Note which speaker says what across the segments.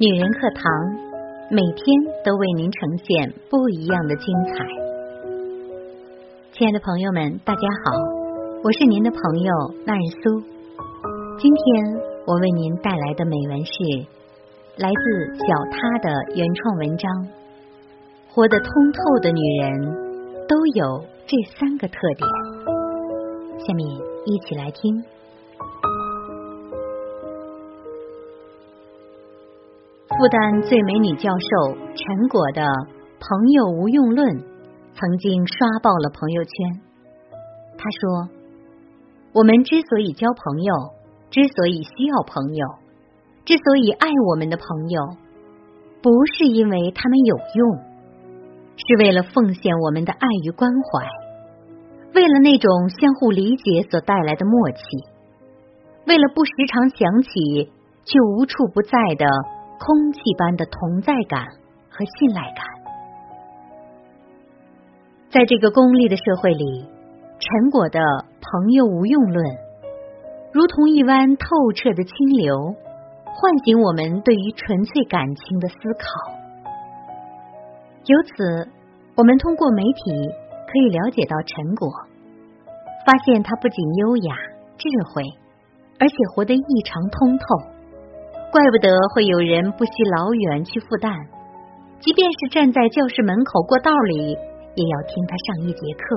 Speaker 1: 女人课堂每天都为您呈现不一样的精彩。亲爱的朋友们，大家好，我是您的朋友纳日苏。今天我为您带来的美文是来自小他的原创文章。活得通透的女人都有这三个特点。下面一起来听。复旦最美女教授陈果的《朋友无用论》曾经刷爆了朋友圈。他说：“我们之所以交朋友，之所以需要朋友，之所以爱我们的朋友，不是因为他们有用，是为了奉献我们的爱与关怀，为了那种相互理解所带来的默契，为了不时常想起却无处不在的。”空气般的同在感和信赖感，在这个功利的社会里，陈果的朋友无用论，如同一湾透彻的清流，唤醒我们对于纯粹感情的思考。由此，我们通过媒体可以了解到陈果，发现他不仅优雅、智慧，而且活得异常通透。怪不得会有人不惜老远去复旦，即便是站在教室门口过道里，也要听他上一节课。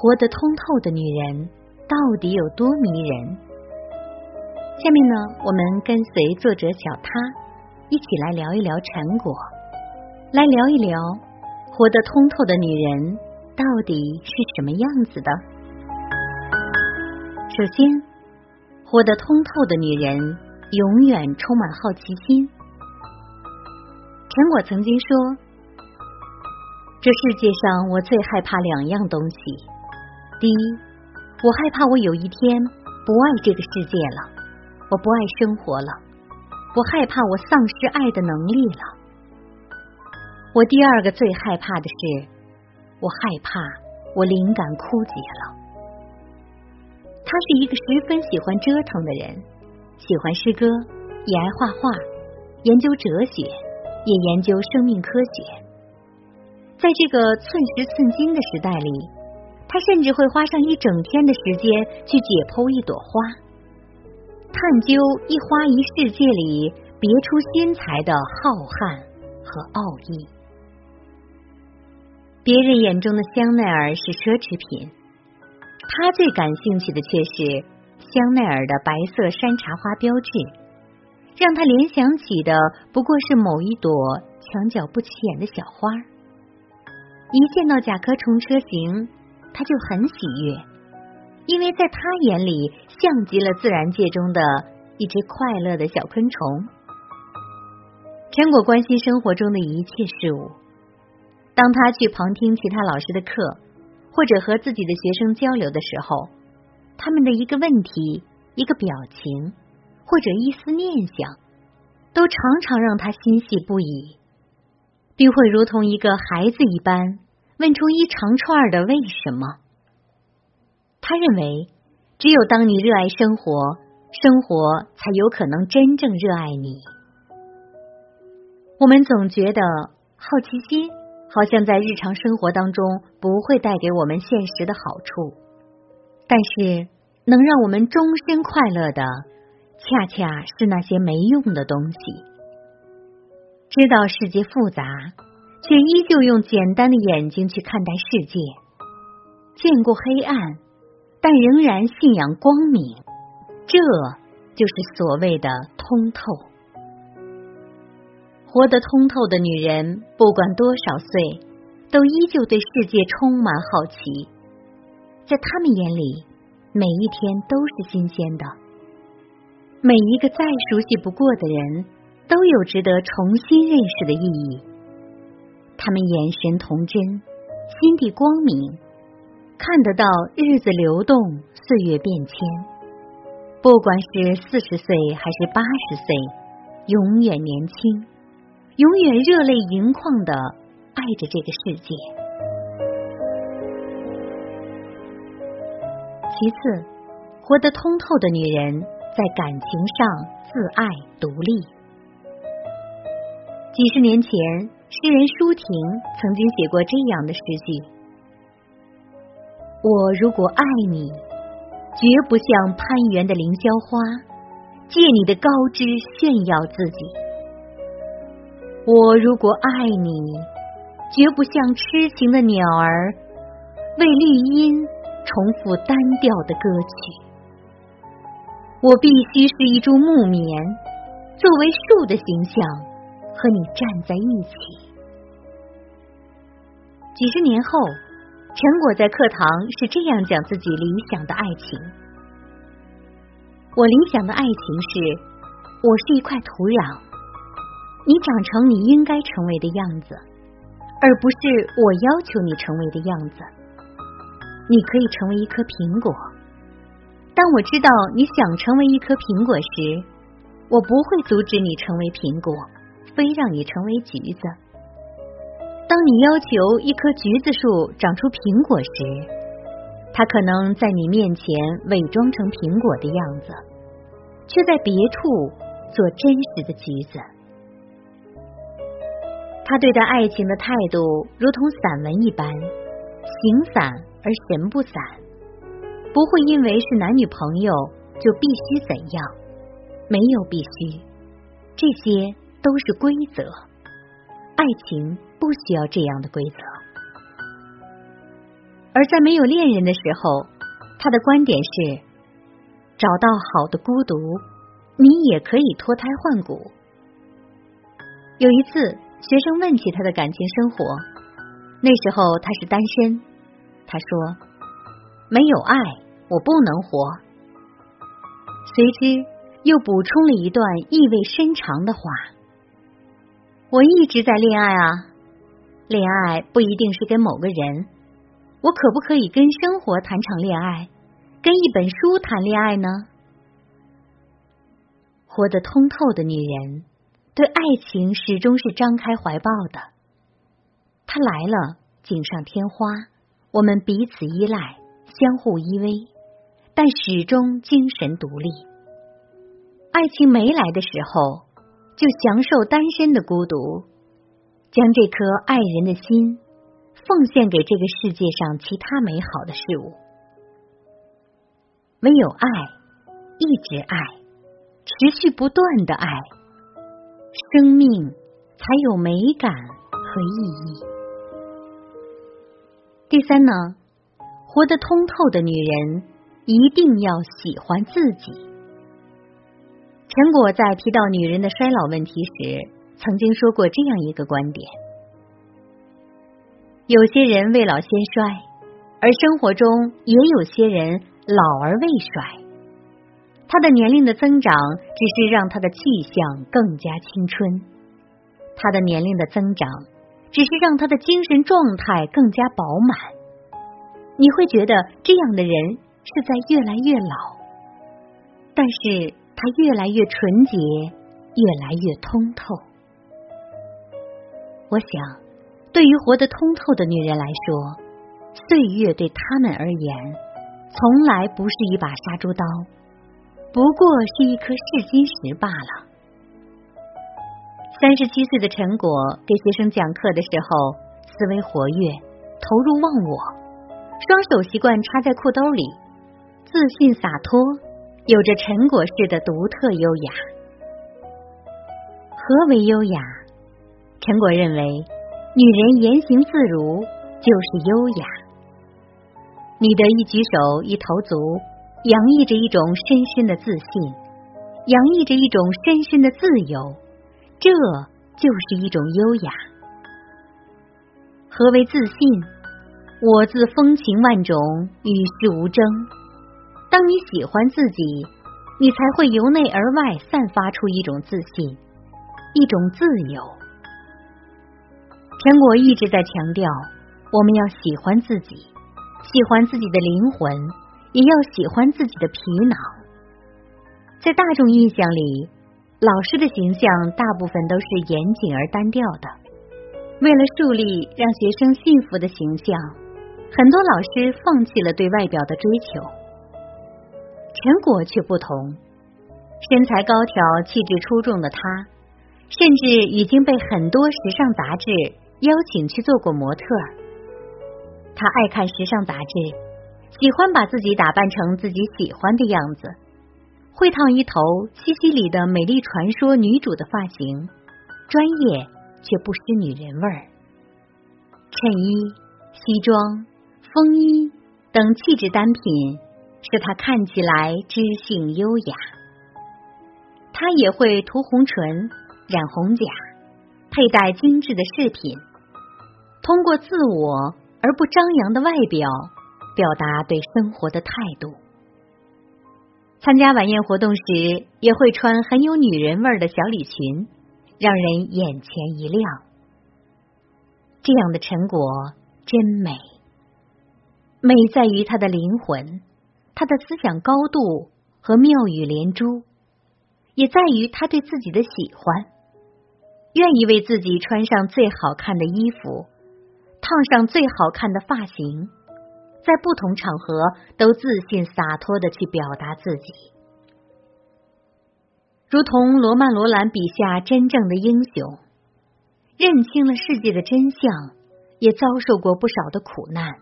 Speaker 1: 活得通透的女人到底有多迷人？下面呢，我们跟随作者小他一起来聊一聊成果，来聊一聊活得通透的女人到底是什么样子的。首先。活得通透的女人永远充满好奇心。陈果曾经说：“这世界上我最害怕两样东西，第一，我害怕我有一天不爱这个世界了，我不爱生活了，我害怕我丧失爱的能力了。我第二个最害怕的是，我害怕我灵感枯竭了。”他是一个十分喜欢折腾的人，喜欢诗歌，也爱画画，研究哲学，也研究生命科学。在这个寸时寸金的时代里，他甚至会花上一整天的时间去解剖一朵花，探究一花一世界里别出心裁的浩瀚和奥义。别人眼中的香奈儿是奢侈品。他最感兴趣的却是香奈儿的白色山茶花标志，让他联想起的不过是某一朵墙角不起眼的小花。一见到甲壳虫车型，他就很喜悦，因为在他眼里像极了自然界中的一只快乐的小昆虫。陈果关心生活中的一切事物，当他去旁听其他老师的课。或者和自己的学生交流的时候，他们的一个问题、一个表情，或者一丝念想，都常常让他欣喜不已，并会如同一个孩子一般问出一长串的为什么。他认为，只有当你热爱生活，生活才有可能真正热爱你。我们总觉得好奇心。好像在日常生活当中不会带给我们现实的好处，但是能让我们终身快乐的，恰恰是那些没用的东西。知道世界复杂，却依旧用简单的眼睛去看待世界；见过黑暗，但仍然信仰光明，这就是所谓的通透。活得通透的女人，不管多少岁，都依旧对世界充满好奇。在他们眼里，每一天都是新鲜的。每一个再熟悉不过的人，都有值得重新认识的意义。他们眼神童真，心地光明，看得到日子流动，岁月变迁。不管是四十岁还是八十岁，永远年轻。永远热泪盈眶的爱着这个世界。其次，活得通透的女人在感情上自爱独立。几十年前，诗人舒婷曾经写过这样的诗句：“我如果爱你，绝不像攀援的凌霄花，借你的高枝炫耀自己；我如果爱你，绝不像痴情的鸟儿，为绿荫重复单调的歌曲。”我必须是一株木棉，作为树的形象和你站在一起。几十年后，陈果在课堂是这样讲自己理想的爱情：我理想的爱情是，我是一块土壤，你长成你应该成为的样子，而不是我要求你成为的样子。你可以成为一颗苹果。当我知道你想成为一颗苹果时，我不会阻止你成为苹果，非让你成为橘子。当你要求一棵橘子树长出苹果时，它可能在你面前伪装成苹果的样子，却在别处做真实的橘子。他对待爱情的态度如同散文一般，形散而神不散。不会因为是男女朋友就必须怎样，没有必须，这些都是规则。爱情不需要这样的规则。而在没有恋人的时候，他的观点是：找到好的孤独，你也可以脱胎换骨。有一次，学生问起他的感情生活，那时候他是单身，他说没有爱。我不能活。随之又补充了一段意味深长的话：“我一直在恋爱啊，恋爱不一定是跟某个人，我可不可以跟生活谈场恋爱，跟一本书谈恋爱呢？”活得通透的女人，对爱情始终是张开怀抱的。他来了，锦上添花，我们彼此依赖，相互依偎。但始终精神独立。爱情没来的时候，就享受单身的孤独，将这颗爱人的心奉献给这个世界上其他美好的事物。唯有爱，一直爱，持续不断的爱，生命才有美感和意义。第三呢，活得通透的女人。一定要喜欢自己。陈果在提到女人的衰老问题时，曾经说过这样一个观点：有些人未老先衰，而生活中也有些人老而未衰。他的年龄的增长，只是让他的气象更加青春；他的年龄的增长，只是让他的精神状态更加饱满。你会觉得这样的人。是在越来越老，但是他越来越纯洁，越来越通透。我想，对于活得通透的女人来说，岁月对他们而言，从来不是一把杀猪刀，不过是一颗试金石罢了。三十七岁的陈果给学生讲课的时候，思维活跃，投入忘我，双手习惯插在裤兜里。自信洒脱，有着陈果式的独特优雅。何为优雅？陈果认为，女人言行自如就是优雅。你的一举手一投足，洋溢着一种深深的自信，洋溢着一种深深的自由，这就是一种优雅。何为自信？我自风情万种，与世无争。当你喜欢自己，你才会由内而外散发出一种自信，一种自由。陈果一直在强调，我们要喜欢自己，喜欢自己的灵魂，也要喜欢自己的皮囊。在大众印象里，老师的形象大部分都是严谨而单调的。为了树立让学生信服的形象，很多老师放弃了对外表的追求。陈果却不同，身材高挑、气质出众的她，甚至已经被很多时尚杂志邀请去做过模特。她爱看时尚杂志，喜欢把自己打扮成自己喜欢的样子，会烫一头西西里的美丽传说女主的发型，专业却不失女人味儿。衬衣、西装、风衣等气质单品，使她看起来知性优雅。她也会涂红唇、染红甲，佩戴精致的饰品，通过自我。而不张扬的外表，表达对生活的态度。参加晚宴活动时，也会穿很有女人味的小礼裙，让人眼前一亮。这样的成果真美，美在于她的灵魂，她的思想高度和妙语连珠，也在于她对自己的喜欢，愿意为自己穿上最好看的衣服。烫上最好看的发型，在不同场合都自信洒脱的去表达自己，如同罗曼·罗兰笔下真正的英雄，认清了世界的真相，也遭受过不少的苦难，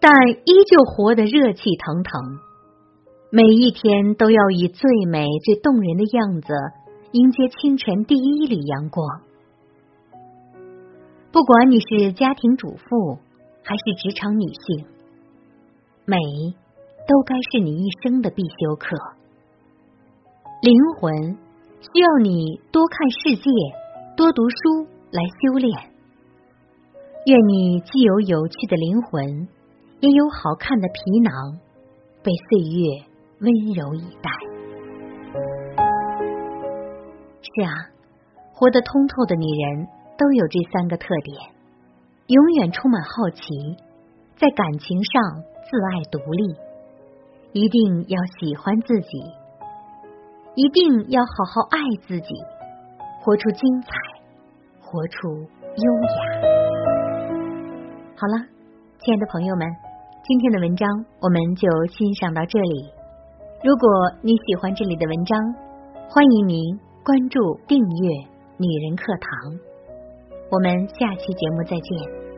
Speaker 1: 但依旧活得热气腾腾，每一天都要以最美、最动人的样子迎接清晨第一缕阳光。不管你是家庭主妇还是职场女性，美都该是你一生的必修课。灵魂需要你多看世界，多读书来修炼。愿你既有有趣的灵魂，也有好看的皮囊，被岁月温柔以待。是啊，活得通透的女人。都有这三个特点：永远充满好奇，在感情上自爱独立，一定要喜欢自己，一定要好好爱自己，活出精彩，活出优雅。好了，亲爱的朋友们，今天的文章我们就欣赏到这里。如果你喜欢这里的文章，欢迎您关注订阅“女人课堂”。我们下期节目再见。